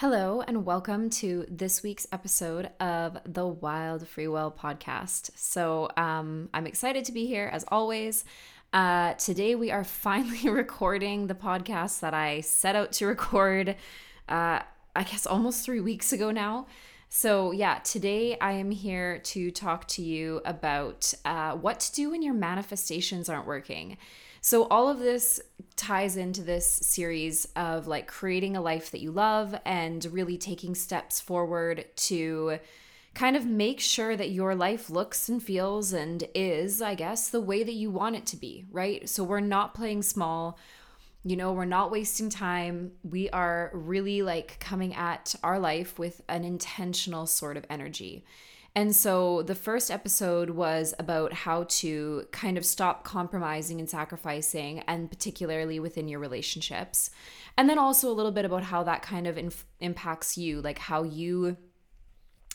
Hello, and welcome to this week's episode of the Wild Free Will podcast. So, um, I'm excited to be here as always. Uh, today, we are finally recording the podcast that I set out to record, uh, I guess, almost three weeks ago now. So, yeah, today I am here to talk to you about uh, what to do when your manifestations aren't working. So, all of this ties into this series of like creating a life that you love and really taking steps forward to kind of make sure that your life looks and feels and is, I guess, the way that you want it to be, right? So, we're not playing small. You know, we're not wasting time. We are really like coming at our life with an intentional sort of energy. And so the first episode was about how to kind of stop compromising and sacrificing, and particularly within your relationships. And then also a little bit about how that kind of inf- impacts you, like how you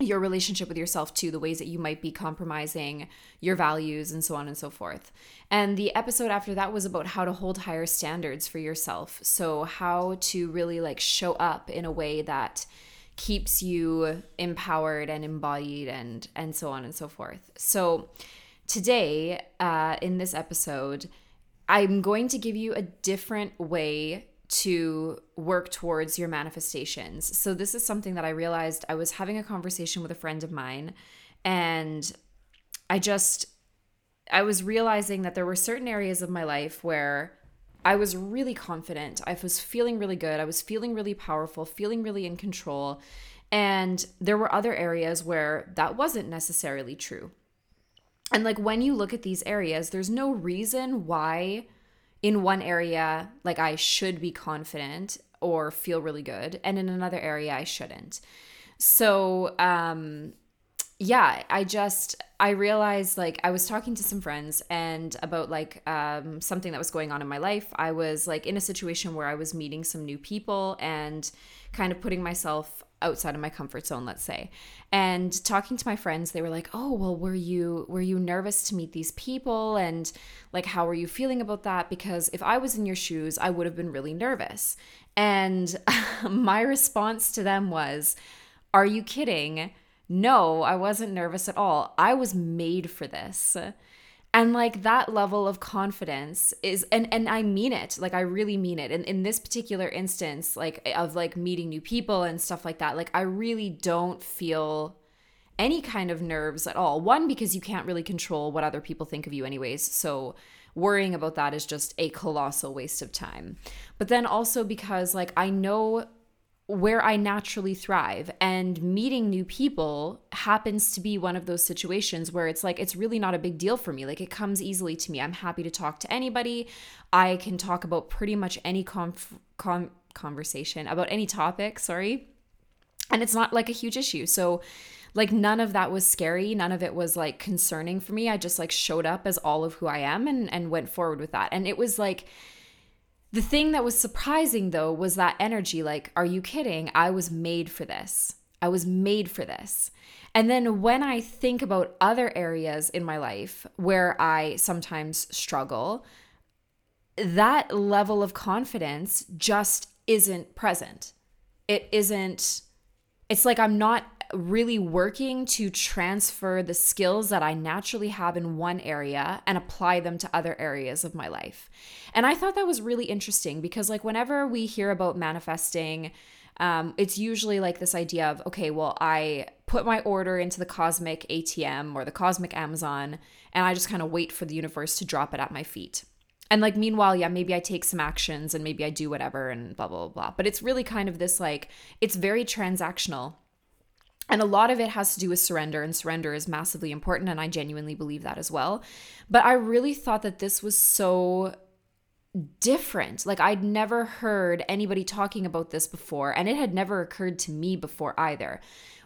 your relationship with yourself too, the ways that you might be compromising your values and so on and so forth. And the episode after that was about how to hold higher standards for yourself. So, how to really like show up in a way that keeps you empowered and embodied and and so on and so forth. So today uh, in this episode i'm going to give you a different way to work towards your manifestations. So this is something that i realized i was having a conversation with a friend of mine and i just i was realizing that there were certain areas of my life where I was really confident. I was feeling really good. I was feeling really powerful, feeling really in control. And there were other areas where that wasn't necessarily true. And like when you look at these areas, there's no reason why in one area, like I should be confident or feel really good, and in another area, I shouldn't. So, um, yeah, I just I realized like I was talking to some friends and about like um, something that was going on in my life. I was like in a situation where I was meeting some new people and kind of putting myself outside of my comfort zone, let's say. And talking to my friends, they were like, "Oh, well, were you were you nervous to meet these people and like how were you feeling about that because if I was in your shoes, I would have been really nervous." And my response to them was, "Are you kidding?" No, I wasn't nervous at all. I was made for this. And like that level of confidence is and and I mean it. Like I really mean it. And in this particular instance, like of like meeting new people and stuff like that, like I really don't feel any kind of nerves at all. One because you can't really control what other people think of you anyways. So worrying about that is just a colossal waste of time. But then also because like I know where I naturally thrive. And meeting new people happens to be one of those situations where it's like, it's really not a big deal for me. Like, it comes easily to me. I'm happy to talk to anybody. I can talk about pretty much any conf- con- conversation, about any topic, sorry. And it's not like a huge issue. So, like, none of that was scary. None of it was like concerning for me. I just like showed up as all of who I am and, and went forward with that. And it was like, the thing that was surprising though was that energy like, are you kidding? I was made for this. I was made for this. And then when I think about other areas in my life where I sometimes struggle, that level of confidence just isn't present. It isn't, it's like I'm not really working to transfer the skills that I naturally have in one area and apply them to other areas of my life. And I thought that was really interesting because, like, whenever we hear about manifesting, um, it's usually like this idea of, okay, well, I put my order into the cosmic ATM or the cosmic Amazon, and I just kind of wait for the universe to drop it at my feet. And like, meanwhile, yeah, maybe I take some actions and maybe I do whatever and blah, blah, blah, blah. But it's really kind of this like, it's very transactional and a lot of it has to do with surrender, and surrender is massively important. And I genuinely believe that as well. But I really thought that this was so different. Like, I'd never heard anybody talking about this before, and it had never occurred to me before either.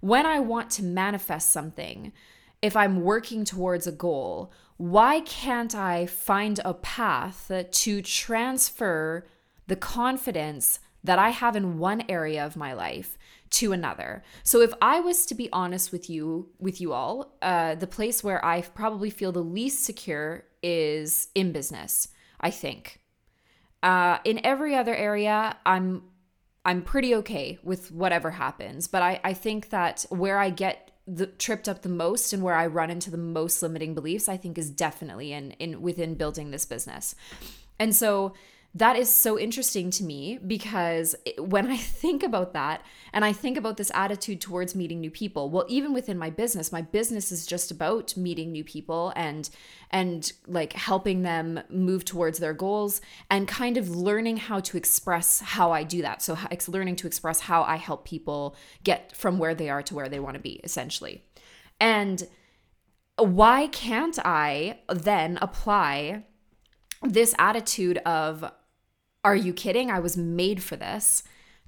When I want to manifest something, if I'm working towards a goal, why can't I find a path to transfer the confidence that I have in one area of my life to another. So if I was to be honest with you, with you all, uh, the place where I probably feel the least secure is in business. I think. Uh, in every other area, I'm I'm pretty okay with whatever happens. But I, I think that where I get the tripped up the most and where I run into the most limiting beliefs, I think is definitely in in within building this business. And so that is so interesting to me because when I think about that and I think about this attitude towards meeting new people, well even within my business, my business is just about meeting new people and and like helping them move towards their goals and kind of learning how to express how I do that. So it's learning to express how I help people get from where they are to where they want to be essentially. And why can't I then apply this attitude of are you kidding? I was made for this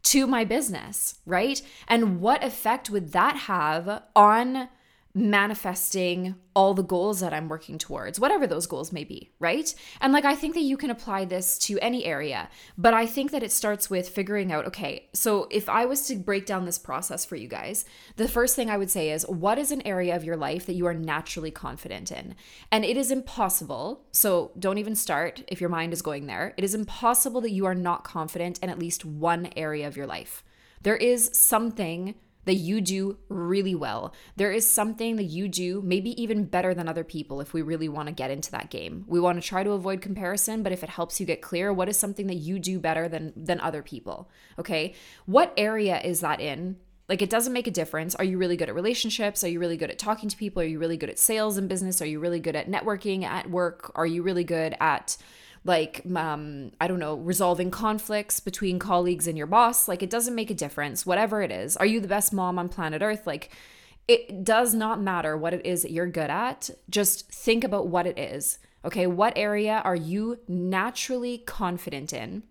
to my business, right? And what effect would that have on manifesting all the goals that I'm working towards, whatever those goals may be, right? And like, I think that you can apply this to any area, but I think that it starts with figuring out okay, so if I was to break down this process for you guys, the first thing I would say is what is an area of your life that you are naturally confident in? And it is impossible, so don't even start if your mind is going there. It is impossible that you are not confident in at least one area of your life. There is something that you do really well. There is something that you do maybe even better than other people if we really want to get into that game. We want to try to avoid comparison, but if it helps you get clear, what is something that you do better than than other people? Okay? What area is that in? Like it doesn't make a difference. Are you really good at relationships? Are you really good at talking to people? Are you really good at sales and business? Are you really good at networking at work? Are you really good at like um, i don't know resolving conflicts between colleagues and your boss like it doesn't make a difference whatever it is. Are you the best mom on planet earth? Like it does not matter what it is that you're good at just think about what it is okay? What area are you naturally confident in?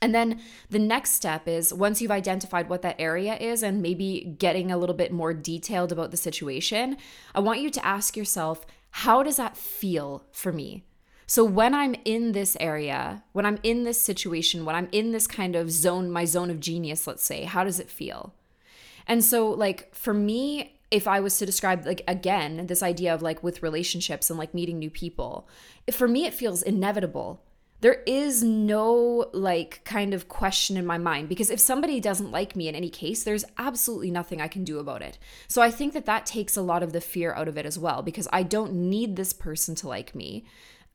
And then the next step is once you've identified what that area is and maybe getting a little bit more detailed about the situation, I want you to ask yourself, how does that feel for me? So when I'm in this area, when I'm in this situation, when I'm in this kind of zone, my zone of genius, let's say, how does it feel? And so, like, for me, if I was to describe, like, again, this idea of like with relationships and like meeting new people, for me, it feels inevitable. There is no like kind of question in my mind because if somebody doesn't like me in any case, there's absolutely nothing I can do about it. So I think that that takes a lot of the fear out of it as well because I don't need this person to like me.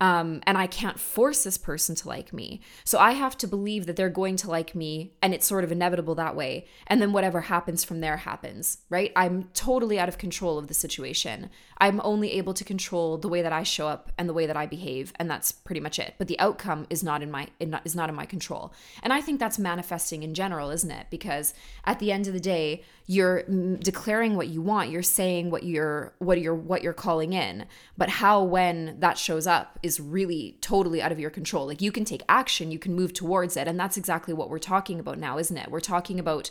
Um, and I can't force this person to like me. So I have to believe that they're going to like me, and it's sort of inevitable that way. And then whatever happens from there happens, right? I'm totally out of control of the situation. I'm only able to control the way that I show up and the way that I behave, and that's pretty much it. But the outcome is not in my is not in my control. And I think that's manifesting in general, isn't it? Because at the end of the day, you're declaring what you want. You're saying what you're what you're what you're calling in. But how when that shows up is really totally out of your control. Like you can take action. You can move towards it. And that's exactly what we're talking about now isn't it? We're talking about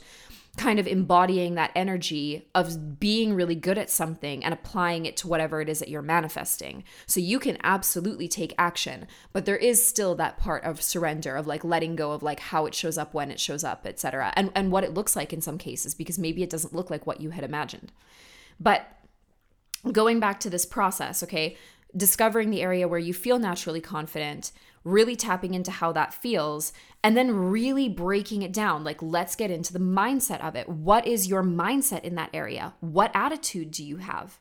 kind of embodying that energy of being really good at something and applying it to whatever it is that you're manifesting. So you can absolutely take action, but there is still that part of surrender of like letting go of like how it shows up when it shows up, etc. And and what it looks like in some cases because maybe it doesn't look like what you had imagined. But going back to this process, okay? Discovering the area where you feel naturally confident, really tapping into how that feels, and then really breaking it down. Like, let's get into the mindset of it. What is your mindset in that area? What attitude do you have?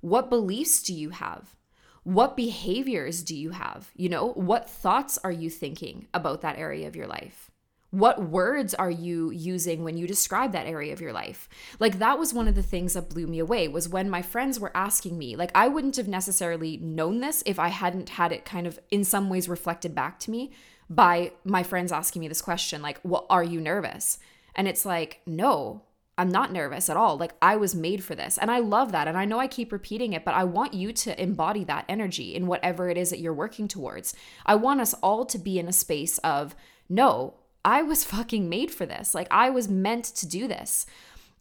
What beliefs do you have? What behaviors do you have? You know, what thoughts are you thinking about that area of your life? What words are you using when you describe that area of your life? Like that was one of the things that blew me away was when my friends were asking me. Like I wouldn't have necessarily known this if I hadn't had it kind of in some ways reflected back to me by my friends asking me this question like, "Well, are you nervous?" And it's like, "No, I'm not nervous at all. Like I was made for this. And I love that. And I know I keep repeating it, but I want you to embody that energy in whatever it is that you're working towards. I want us all to be in a space of, no, I was fucking made for this. Like I was meant to do this.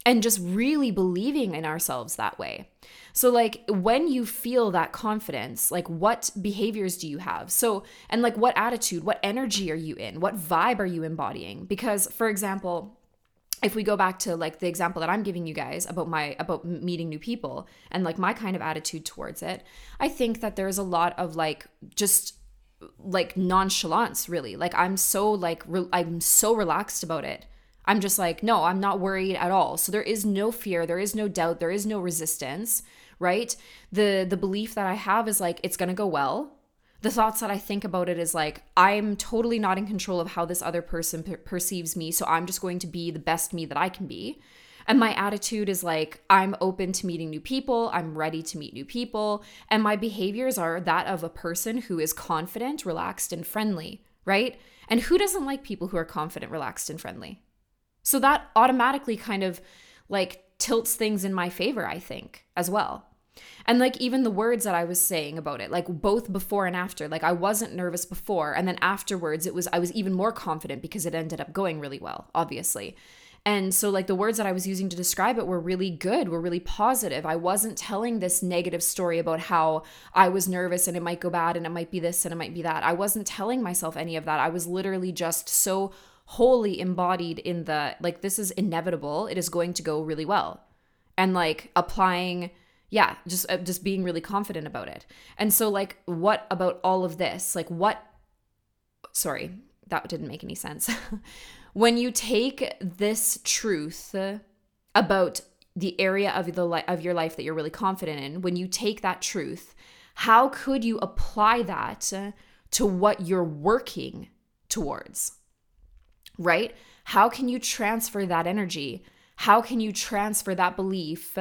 And just really believing in ourselves that way. So, like, when you feel that confidence, like, what behaviors do you have? So, and like, what attitude, what energy are you in? What vibe are you embodying? Because, for example, if we go back to like the example that I'm giving you guys about my about meeting new people and like my kind of attitude towards it, I think that there's a lot of like just like nonchalance really. Like i'm so like re- i'm so relaxed about it. I'm just like no i'm not worried at all. So there is no fear there is no doubt there is no resistance right? The the belief that i have is like it's going to go well. The thoughts that i think about it is like i'm totally not in control of how this other person per- perceives me so i'm just going to be the best me that i can be and my attitude is like, I'm open to meeting new people, I'm ready to meet new people. And my behaviors are that of a person who is confident, relaxed, and friendly, right? And who doesn't like people who are confident, relaxed, and friendly? So that automatically kind of like tilts things in my favor, I think, as well. And like even the words that I was saying about it, like both before and after, like I wasn't nervous before. And then afterwards, it was, I was even more confident because it ended up going really well, obviously. And so, like, the words that I was using to describe it were really good, were really positive. I wasn't telling this negative story about how I was nervous and it might go bad and it might be this and it might be that. I wasn't telling myself any of that. I was literally just so wholly embodied in the, like, this is inevitable. It is going to go really well. And, like, applying yeah just uh, just being really confident about it and so like what about all of this like what sorry that didn't make any sense when you take this truth about the area of the li- of your life that you're really confident in, when you take that truth, how could you apply that to what you're working towards? Right? How can you transfer that energy? How can you transfer that belief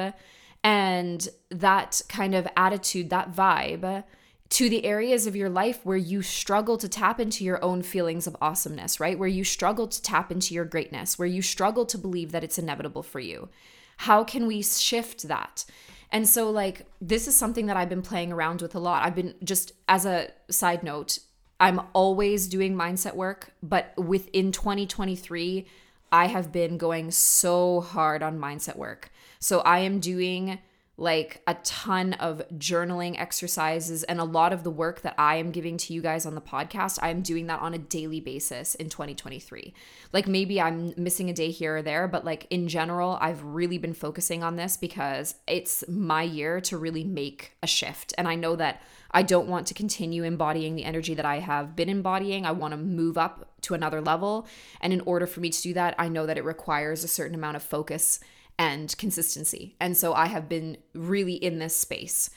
and that kind of attitude, that vibe to the areas of your life where you struggle to tap into your own feelings of awesomeness, right? Where you struggle to tap into your greatness, where you struggle to believe that it's inevitable for you. How can we shift that? And so, like, this is something that I've been playing around with a lot. I've been just as a side note, I'm always doing mindset work, but within 2023, I have been going so hard on mindset work. So, I am doing like a ton of journaling exercises and a lot of the work that I am giving to you guys on the podcast, I am doing that on a daily basis in 2023. Like maybe I'm missing a day here or there, but like in general, I've really been focusing on this because it's my year to really make a shift. And I know that I don't want to continue embodying the energy that I have been embodying. I want to move up to another level. And in order for me to do that, I know that it requires a certain amount of focus and consistency. And so I have been really in this space.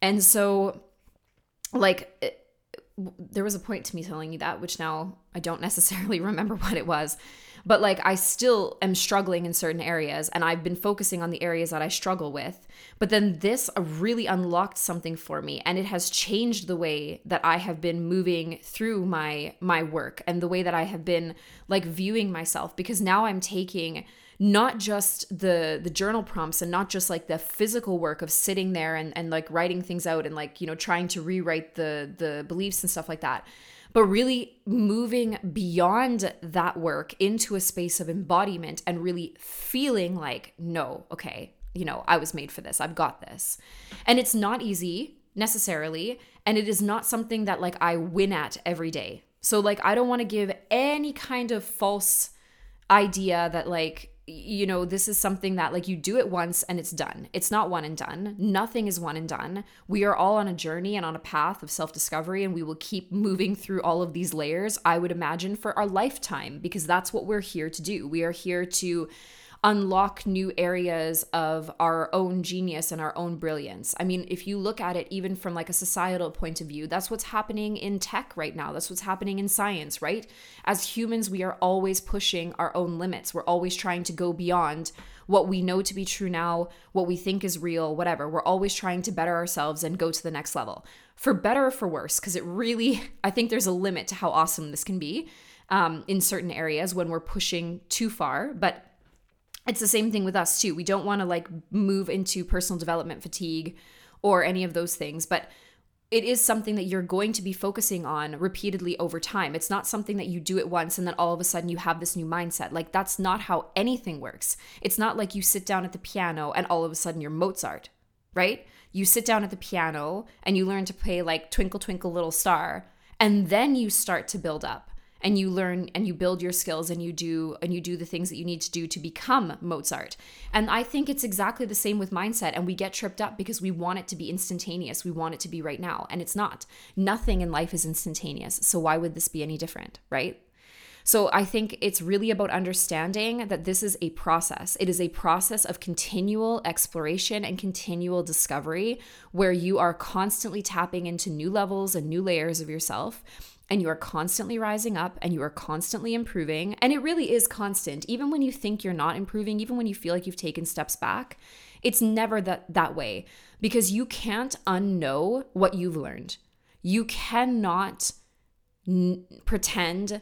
And so, like, it, there was a point to me telling you that, which now I don't necessarily remember what it was. But like, I still am struggling in certain areas, and I've been focusing on the areas that I struggle with. But then this uh, really unlocked something for me, and it has changed the way that I have been moving through my my work and the way that I have been like viewing myself. Because now I'm taking not just the the journal prompts and not just like the physical work of sitting there and, and like writing things out and like you know trying to rewrite the the beliefs and stuff like that but really moving beyond that work into a space of embodiment and really feeling like no okay you know i was made for this i've got this. And it's not easy necessarily and it is not something that like i win at every day. So like i don't want to give any kind of false idea that like you know, this is something that like you do it once and it's done. It's not one and done. Nothing is one and done. We are all on a journey and on a path of self discovery, and we will keep moving through all of these layers, I would imagine, for our lifetime, because that's what we're here to do. We are here to unlock new areas of our own genius and our own brilliance. I mean, if you look at it even from like a societal point of view, that's what's happening in tech right now. That's what's happening in science, right? As humans, we are always pushing our own limits. We're always trying to go beyond what we know to be true now, what we think is real, whatever. We're always trying to better ourselves and go to the next level. For better or for worse, because it really, I think there's a limit to how awesome this can be um, in certain areas when we're pushing too far. But it's the same thing with us too. We don't want to like move into personal development fatigue or any of those things, but it is something that you're going to be focusing on repeatedly over time. It's not something that you do it once and then all of a sudden you have this new mindset. Like that's not how anything works. It's not like you sit down at the piano and all of a sudden you're Mozart, right? You sit down at the piano and you learn to play like Twinkle Twinkle Little Star and then you start to build up and you learn and you build your skills and you do and you do the things that you need to do to become Mozart. And I think it's exactly the same with mindset and we get tripped up because we want it to be instantaneous. We want it to be right now and it's not. Nothing in life is instantaneous. So why would this be any different, right? So I think it's really about understanding that this is a process. It is a process of continual exploration and continual discovery where you are constantly tapping into new levels and new layers of yourself and you are constantly rising up and you are constantly improving. And it really is constant. Even when you think you're not improving, even when you feel like you've taken steps back, it's never that, that way because you can't unknow what you've learned. You cannot n- pretend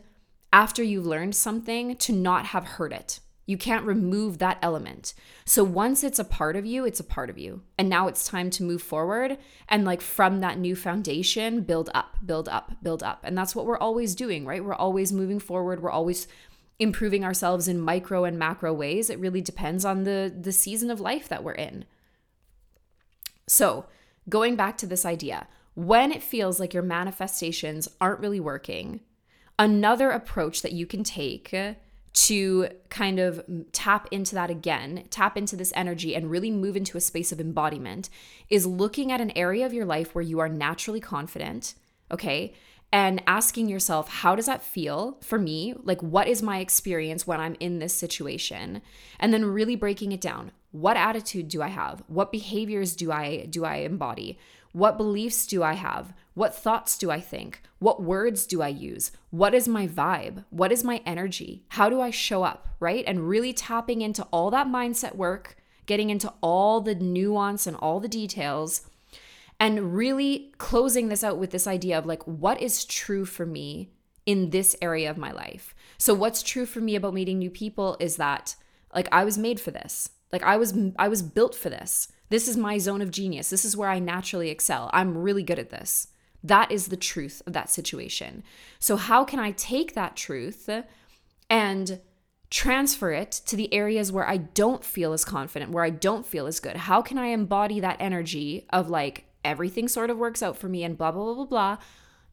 after you've learned something to not have heard it. You can't remove that element. So once it's a part of you, it's a part of you. And now it's time to move forward and, like, from that new foundation, build up, build up, build up. And that's what we're always doing, right? We're always moving forward. We're always improving ourselves in micro and macro ways. It really depends on the, the season of life that we're in. So, going back to this idea, when it feels like your manifestations aren't really working, another approach that you can take to kind of tap into that again, tap into this energy and really move into a space of embodiment is looking at an area of your life where you are naturally confident, okay? And asking yourself, how does that feel for me? Like, what is my experience when I'm in this situation? And then really breaking it down. What attitude do I have? What behaviors do I do I embody? What beliefs do I have? What thoughts do I think? What words do I use? What is my vibe? What is my energy? How do I show up, right? And really tapping into all that mindset work, getting into all the nuance and all the details, and really closing this out with this idea of like, what is true for me in this area of my life? So, what's true for me about meeting new people is that like I was made for this. Like I was I was built for this. This is my zone of genius. This is where I naturally excel. I'm really good at this. That is the truth of that situation. So, how can I take that truth and transfer it to the areas where I don't feel as confident, where I don't feel as good? How can I embody that energy of like everything sort of works out for me and blah, blah, blah, blah, blah,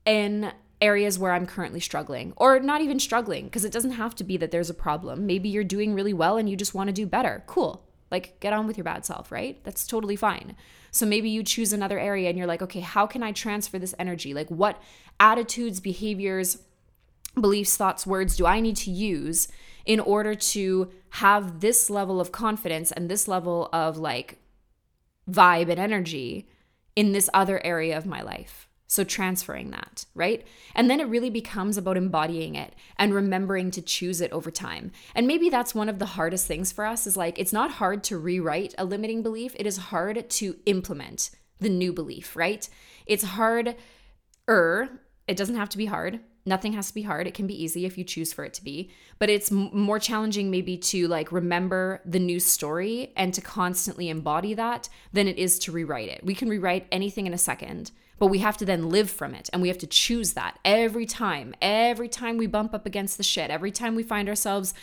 in areas where I'm currently struggling or not even struggling? Because it doesn't have to be that there's a problem. Maybe you're doing really well and you just want to do better. Cool. Like, get on with your bad self, right? That's totally fine. So maybe you choose another area and you're like, okay, how can I transfer this energy? Like, what attitudes, behaviors, beliefs, thoughts, words do I need to use in order to have this level of confidence and this level of like vibe and energy in this other area of my life? So, transferring that, right? And then it really becomes about embodying it and remembering to choose it over time. And maybe that's one of the hardest things for us is like, it's not hard to rewrite a limiting belief, it is hard to implement the new belief, right? It's hard, er, it doesn't have to be hard. Nothing has to be hard. It can be easy if you choose for it to be. But it's m- more challenging, maybe, to like remember the new story and to constantly embody that than it is to rewrite it. We can rewrite anything in a second but we have to then live from it and we have to choose that every time. Every time we bump up against the shit, every time we find ourselves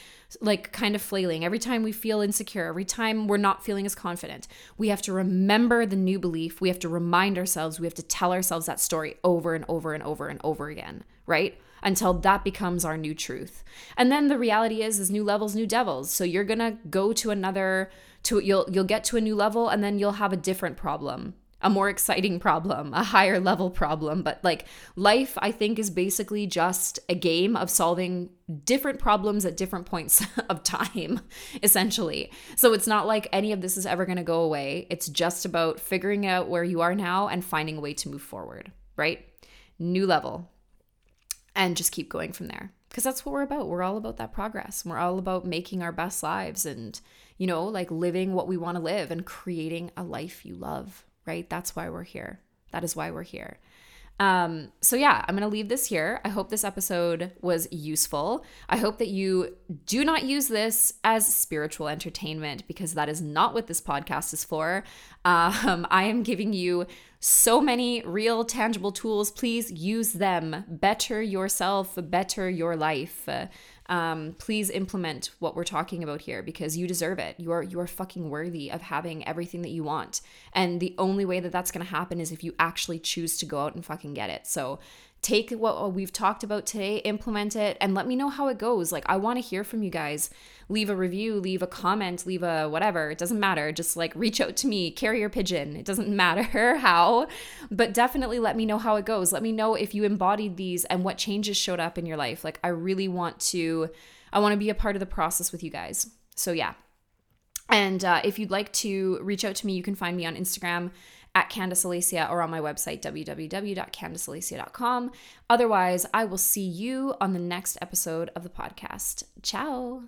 like kind of flailing, every time we feel insecure, every time we're not feeling as confident, we have to remember the new belief. We have to remind ourselves, we have to tell ourselves that story over and over and over and over again, right? Until that becomes our new truth. And then the reality is is new levels, new devils. So you're going to go to another to you'll you'll get to a new level and then you'll have a different problem a more exciting problem, a higher level problem. But like life, I think, is basically just a game of solving different problems at different points of time, essentially. So it's not like any of this is ever going to go away. It's just about figuring out where you are now and finding a way to move forward, right? New level. And just keep going from there. Because that's what we're about. We're all about that progress. We're all about making our best lives and, you know, like living what we want to live and creating a life you love right? That's why we're here. That is why we're here. Um, so yeah, I'm gonna leave this here. I hope this episode was useful. I hope that you do not use this as spiritual entertainment because that is not what this podcast is for. Um, I am giving you so many real, tangible tools. Please use them. Better yourself, better your life um, please implement what we're talking about here because you deserve it. You are you are fucking worthy of having everything that you want. And the only way that that's going to happen is if you actually choose to go out and fucking get it. So take what we've talked about today, implement it, and let me know how it goes. Like, I want to hear from you guys. Leave a review, leave a comment, leave a whatever. It doesn't matter. Just like reach out to me, carrier pigeon. It doesn't matter how, but definitely let me know how it goes. Let me know if you embodied these and what changes showed up in your life. Like, I really want to, I want to be a part of the process with you guys. So, yeah. And uh, if you'd like to reach out to me, you can find me on Instagram at Candice Alessia or on my website, www.candicealessia.com. Otherwise, I will see you on the next episode of the podcast. Ciao.